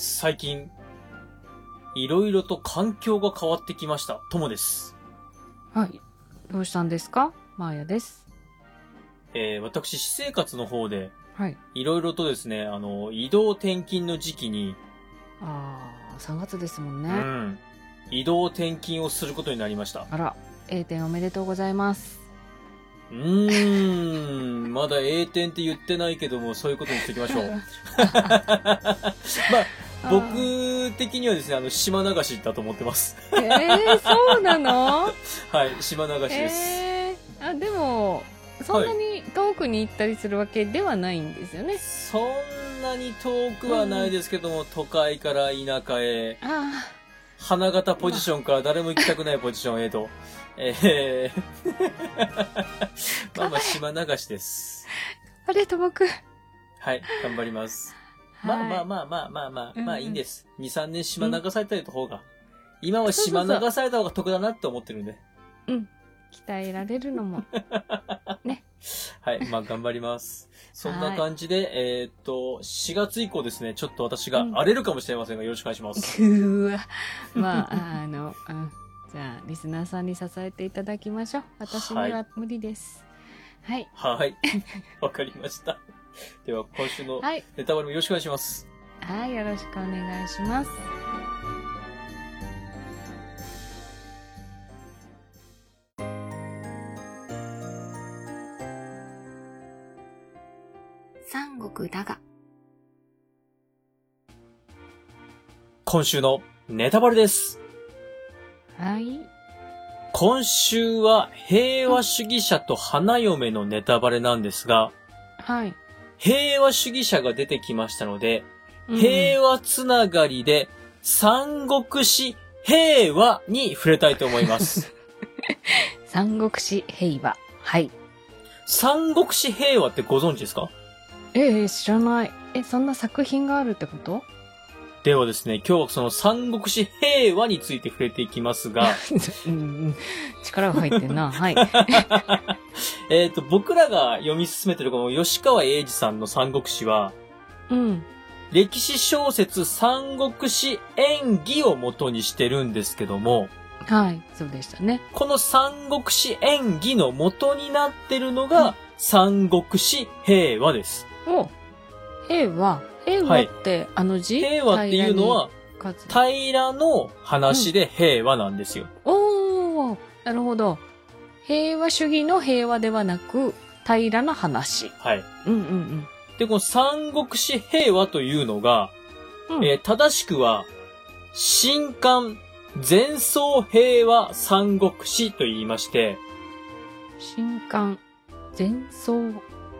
最近、いろいろと環境が変わってきました。ともです。はい。どうしたんですか？マーヤです。えー、私、私生活の方で、はい。いろいろとですね、あの、移動転勤の時期に、あー、3月ですもんね。うん、移動転勤をすることになりました。あら、A 点おめでとうございます。うーん、まだ A 点って言ってないけども、そういうことにしておきましょう。まあ、僕的にはですね、あの、島流しだと思ってます。えー、そうなの？はい、島流しです。えー、あ、でも、そんなに遠くに行ったりするわけではないんですよね。そんなに遠くはないですけども、都会から田舎へ、あ花形ポジションから誰も行きたくないポジションへと、えー、まあまあ島流しです。ー、あれ、ともくん。はい、頑張ります。まあまああ。まあまあまあまあ、うんまあいいんです。2、3年島流された方が、今は島流された方が得だなって思ってるんで。鍛えられるのも。はい、まあ頑張ります。そんな感じで、えーっと、4月以降ですね、ちょっと私が荒れるかもしれませんが、よろしくお願いします。うわ。まあ、あの、うん。じゃあ、リスナーさんに支えていただきましょう。私にはは無理です。はい。はい。わかりました。では、今週のはい。ネタバレもよろしくお願いします。はい。よろしくお願いします。三国だが。今週のネタバレです。はい。今週は平和主義者と花嫁のネタバレなんですが、はい。平和主義者が出てきましたので、うん平和つながりで三国志平和に触れたいと思います。三国志平和。はい。三国志平和ってご存知ですか？ええ知らない。え、そんな作品があるってこと？ではですね、今日はその三国志平和について触れていきますが、うんうん。力が入ってんな。はい。えっと、僕らが読み進めてるこの吉川英治さんの三国志は、うん。歴史小説三国志演義を元にしてるんですけども、はい。そうでしたね。この三国志演義の元になってるのが、三国志平和です。お平和。平和って、あの字？平和っていうのは、平らの話で平和なんですよ。おーなるほど。平和主義の平和ではなく、平らな話。はい。うんうんで、この三国志平和というのが、うん。うんえー正しくは、新刊前奏平和三国志と言いまして、新刊、前奏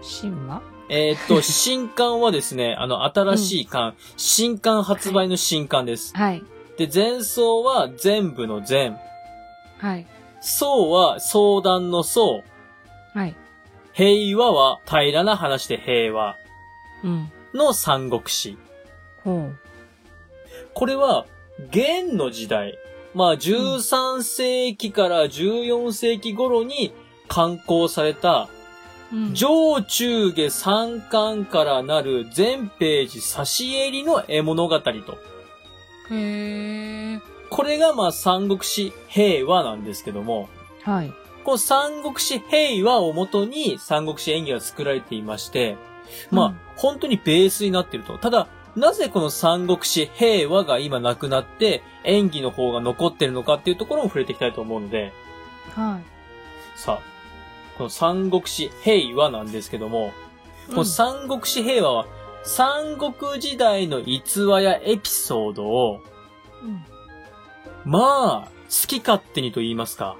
神話？えーっと、新刊はですね、あの、新しい刊、新刊発売の新刊です。はい。で、前奏は全部の全、はい。奏は相談の奏、はい。平和は平らな話で平和うん。の三国志。ほう。これは、元の時代、まあ13世紀から14世紀頃に刊行された、うん。上中下三巻からなる全ページ差し襟の絵物語と。へー。これがまあ三国志平和なんですけども、はい。この三国志平和をもとに三国志演義が作られていまして、まあ、うん本当にベースになっていると。ただ、なぜこの三国志平和が今なくなって演技の方が残ってるのかっていうところも触れていきたいと思うので、はい。さあ、この三国志平和なんですけども、この三国志平和は三国時代の逸話やエピソードを、うん。まあ、好き勝手にと言いますか、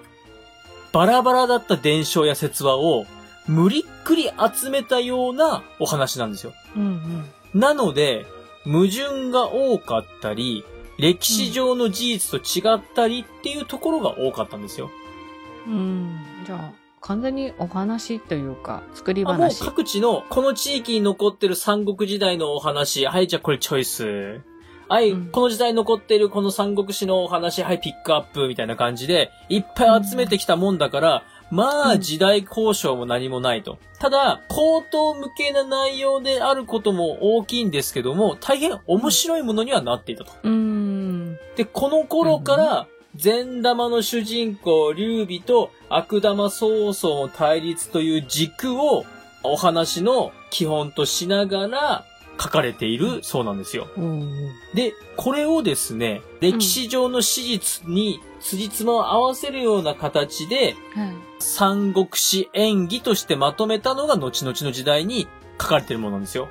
バラバラだった伝承や説話を無理っくり集めたようなお話なんですよ。うんうん。なので、矛盾が多かったり、歴史上の事実と違ったりっていうところが多かったんですよ。うん。じゃあ、完全にお話というか、作りあもう話。各地の、この地域に残ってる三国時代のお話、はい、じゃあこれチョイス。はい、うんこの時代に残っているこの三国志のお話、はい、ピックアップみたいな感じで、いっぱい集めてきたもんだから、まあうん時代交渉も何もないと。ただ、口頭向けな内容であることも大きいんですけども、大変面白いものにはなっていたと。うーん。で、この頃から、善玉の主人公、劉備と悪玉曹操の対立という軸をお話の基本としながら書かれているそうなんですよ。おーで、これをですね、歴史上の史実に辻褄を合わせるような形で、はい。三国志演義としてまとめたのが後々の時代に書かれているものなんですよ。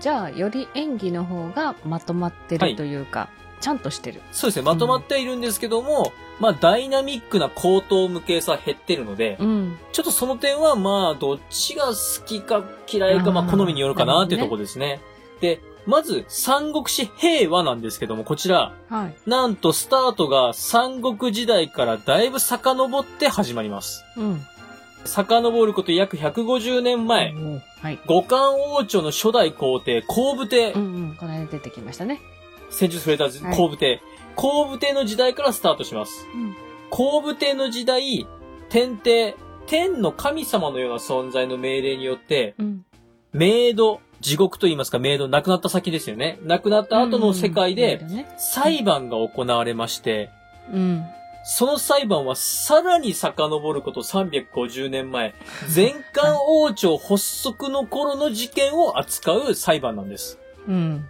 じゃあ、より演技の方がまとまってはいるというか、ちゃんとしてる。そうですね、まとまっているんですけども、まあダイナミックな口頭向けさは減ってるので、うん。ちょっとその点はまあどっちが好きか嫌いかまあ好みによるかなっていうところですね。で、まず三国志平和なんですけども、こちら、はい。なんとスタートが三国時代からだいぶ遡って始まります。うん。遡ること約150年前、はい。五冠王朝の初代皇帝、皇武帝うんうん。この間出てきましたね。先日触れたはい皇武帝。皇武帝の時代からスタートします。うん。皇武帝の時代、天帝、天の神様のような存在の命令によって、うん。メイド、地獄と言いますか、メイド、亡くなった先ですよね。亡くなった後の世界で、裁判が行われまして、うん。その裁判はさらに遡ること350年前、前漢王朝発足の頃の事件を扱う裁判なんです。うん。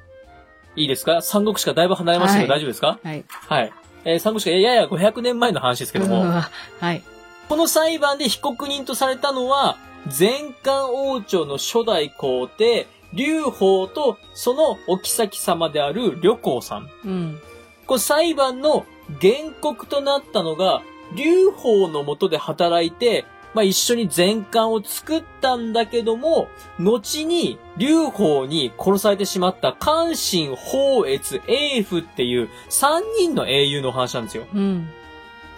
いいですか？三国志からだいぶ離れましたけど、はい大丈夫ですか？はい。はい。えー三国志がやや500年前の話ですけども、はい。この裁判で被告人とされたのは、前漢王朝の初代皇帝、劉邦とそのお妃様である呂公さん。うん。この裁判の原告となったのが、劉邦の下で働いて、まあ、一緒に前漢を作ったんだけども、後に劉邦に殺されてしまった関心、宝越、英夫っていう三人の英雄の話なんですよ。うん。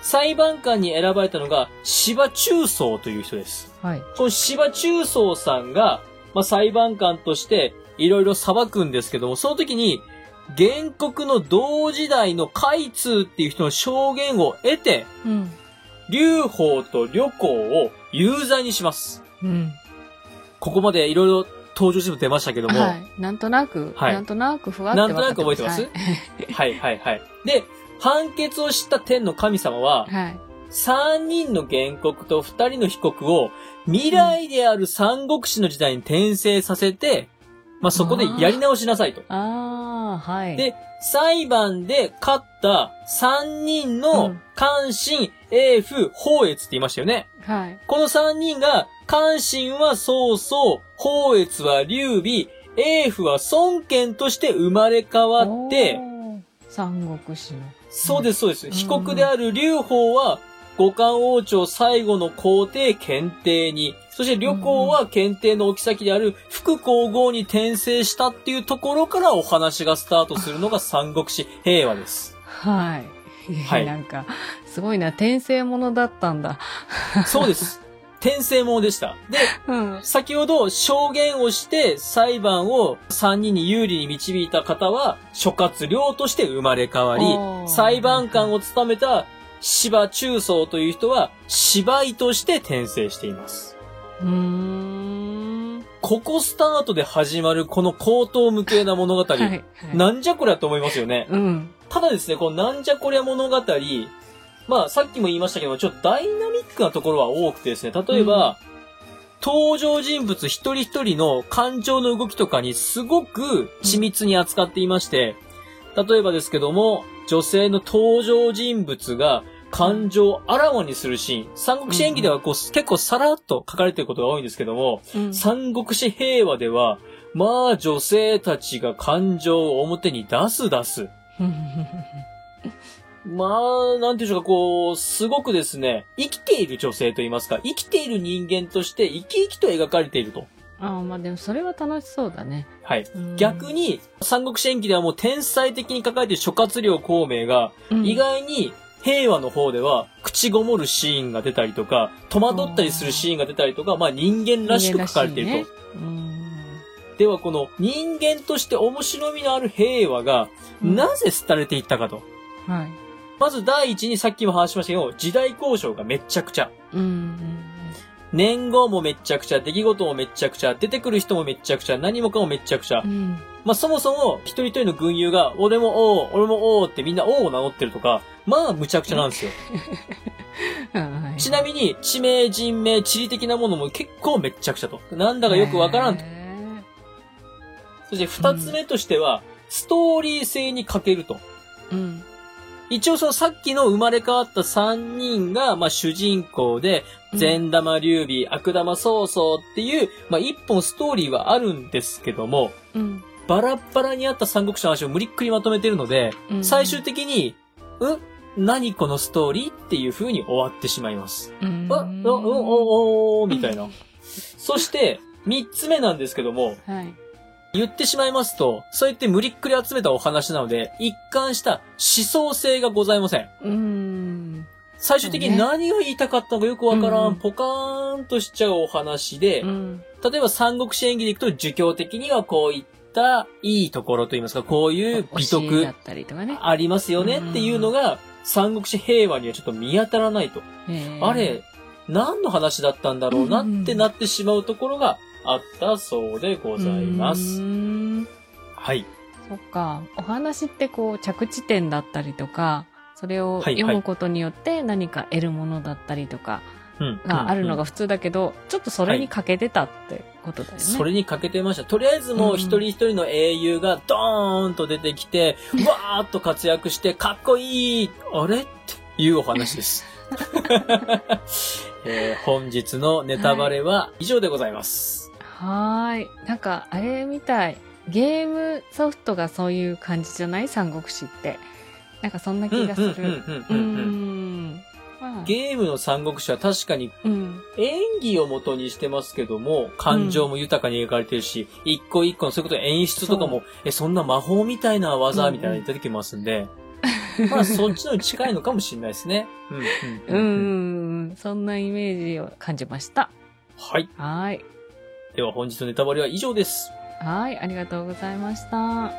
裁判官に選ばれたのが芝中曹という人です。はい。この芝中曹さんが、まあ、裁判官としていろいろ裁くんですけども、その時に原告の同時代の海通っていう人の証言を得て、うん。劉邦と呂公を有罪にします。うん。ここまでいろいろ登場人物出ましたけども、はい。なんとなく、はいなんとなくふわってなんとなく覚えてます？はいはいはいはい。で、判決を知った天の神様は、はい。3人の原告と2人の被告を未来である三国志の時代に転生させて、まあ、そこでやり直しなさいと。ああ、はい。で、裁判で勝った3人うのん関心、英夫、宝越って言いましたよね。はい。この3人が、関心は曹操、宝越は劉備、英夫は孫権として生まれ変わって、三国志の。そうです、そうです。ん被告である劉邦は、五冠王朝最後の皇帝検定に、そして呂公は検定の置き先である副皇后に転生したっていうところからお話がスタートするのが三国志平和です。はい。はいなんか、すごいな、転生ものだったんだ。そうです。転生ものでした。で、うん。先ほど証言をして裁判を3人に有利に導いた方は諸葛亮として生まれ変わり裁判官を務めた芝中曹という人は芝居として転生しています。うーん。ここスタートで始まるこの口頭無形な物語、はい。はいなんじゃこりゃと思いますよね。うん。ただですね、このなんじゃこりゃ物語、まあさっきも言いましたけど、ちょっとダイナミックなところは多くてですね、例えば、登場人物一人一人の感情の動きとかにすごく緻密に扱っていまして、例えばですけども、女性の登場人物が感情をあらわにするシーン。三国志演義ではこう、結構さらっと書かれていることが多いんですけども、うん三国志平和では、まあ女性たちが感情を表に出す出す。まあ、なんていうんでしょうか、こう、すごくですね、生きている女性と言いますか、生きている人間として生き生きと描かれていると。ああ、まあでもそれは楽しそうだね。はい。うん逆、に、三国志演義ではもう天才的に書かれている諸葛亮孔明が、うん意外に平和の方では口ごもるシーンが出たりとか、戸惑ったりするシーンが出たりとか、まあ人間らしく書かれていると。人間らしいねうんではこの人間として面白みのある平和が、うんなぜ廃れていったかと。はい。まず第一にさっきも話しましたけど、時代交渉がめっちゃくちゃ。うん。年号もめっちゃくちゃ、出来事もめっちゃくちゃ、出てくる人もめっちゃくちゃ、何もかもめっちゃくちゃう。ん。まあ、そもそも、一人一人の軍友が、俺も王、俺も王ってみんな王を名乗ってるとか、まあ、むちゃくちゃなんですよ。はいちなみに、地名、人名、地理的なものも結構めっちゃくちゃと。なんだかよくわからんと。へそして二つ目としては、ストーリー性に欠けると。ーうん。一応そのさっきの生まれ変わった三人が、まあ主人公で、うん善玉劉備、悪玉曹操っていう、まあ一本ストーリーはあるんですけども、うん。バラッバラにあった三国志の話を無理っくりまとめてるので、うん最終的に、うん何このストーリーっていう風に終わってしまいます。うん。あ、うん、うん、お、お、みたいな。そして、三つ目なんですけども、はい。言ってしまいますと、そうやって無理っくり集めたお話なので、一貫した思想性がございません。うん。最終的に何が言いたかったのかよくわからん、うんポカーンとしちゃうお話で、うん。例えば三国志演義でいくと、儒教的にはこういったいいところといいますか、こういう美徳。ありますよねっていうのが、三国志平和にはちょっと見当たらないと。あれ、何の話だったんだろうなってなってしまうところがあったそうでございまうす。んはい。そっか。お話ってこう、着地点だったりとか、それを読むことによって何か得るものだったりとかうんがあるのうんが普通だけど、ちょっとそれに欠けてたってことだよね。それに欠けてました。とりあえずもう一人一人の英雄がドーンと出てきて、わーっと活躍して、かっこいいあれ？っていうお話です。えー本日のネタバレは以上でございます。はーい。なんか、あれみたい。ゲームソフトがそういう感じじゃない？三国志って。なんかそんな気がする。ゲームの三国志は確かにうん。演技を元にしてますけども、感情も豊かに描かれてるし、一個一個のそういうこと演出とかも、え、そんな魔法みたいな技みたいなの出てきますんで、まあそっちのに近いのかもしれないですね。うんううんうんん。そんなイメージを感じました。はい。はーい。では本日のネタバレは以上です。はーい。ありがとうございました。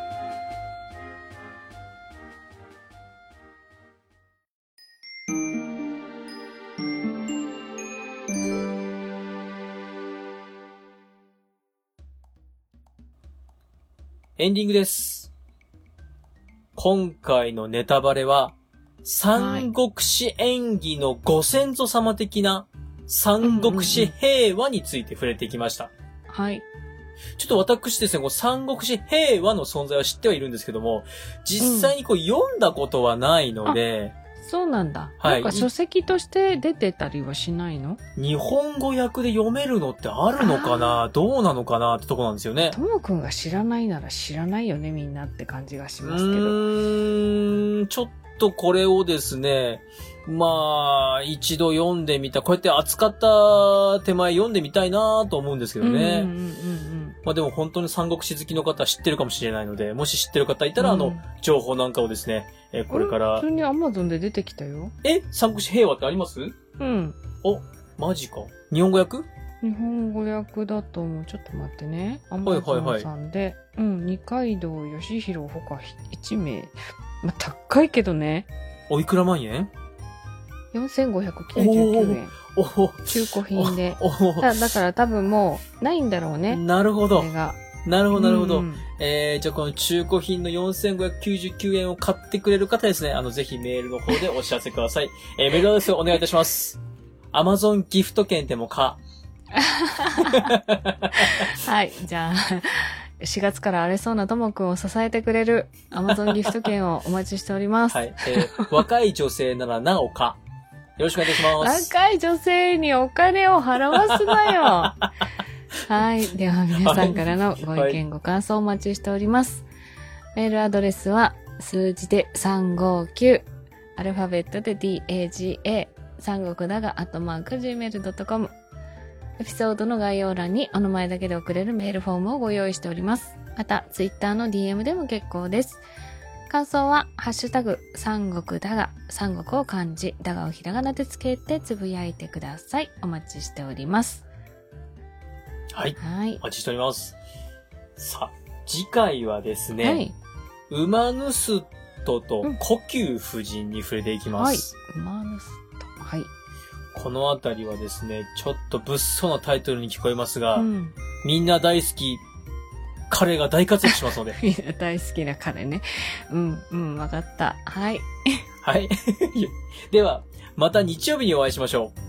エンディングです。今回のネタバレは、三国志演義のご先祖様的な三国志平和について触れてきました。はい。ちょっと私ですね、こう三国志平和の存在は知ってはいるんですけども、実際にこう読んだことはないので、そうなんだ。はいなんか書籍として出てたりはしないの？日本語訳で読めるのってあるのかな？どうなのかなってとこなんですよね。ともくんが知らないなら知らないよね、みんなって感じがしうますけど。ーん、ちょっとこれをですね、まあ、一度読んでみた。こうやって扱った手前読んでみたいなと思うんですけどね。うんうんうんまあでも本当に三国志好きの方は知ってるかもしれないので、もし知ってる方いたら、あのうん、情報なんかをですね、えーこれから普、通にアマゾンで出てきたよ。え？三国志平和ってあります？うん。お、マジか。日本語訳？日本語訳だと思う。ちょっと待ってね。アいマゾはいはいンさんで。うん。二階堂義弘ほか1名。まあ、高いけどね。おいくら万円？4599円。おお中古品で。おおだだから多分もう、ないんだろうね。なるほど。なるほど、なるほど。うんえー、じゃあこの中古品の4599円を買ってくれる方ですね、あの、ぜひメールの方でお知らせください。えー、メールアドレスお願いいたします。Amazon ギフト券でもか。はい。じゃあ、4月から荒れそうなともくんを支えてくれる Amazon ギフト券をお待ちしております。はい。えー、若い女性ならなおか。よろしくお願いします。若い女性にお金を払わすなよ。はい。では皆さんからのご意見、ご感想をお待ちしております。メールアドレスは数字で359、アルファベットで DAGA、三国だが、アットマーク Gmail.com。エピソードの概要欄にお名前だけで送れるメールフォームをご用意しております。また、ツイッターの DM でも結構です。感想は、ハッシュタグ、三国だが、三国を漢字、だがをひらがなでつけてつぶやいてください。お待ちしております。はい。はいお。待ちしております。さあ、次回はですね、はい。馬盗トとうん呼吸夫人に触れていきます。馬盗人。はい。このあたりはですね、ちょっと物騒なタイトルに聞こえますが、うん。みんな大好き、彼が大活躍しますので。みんな大好きな彼ね。うん、うん、わかった。はい。はい。では、また日曜日にお会いしましょう。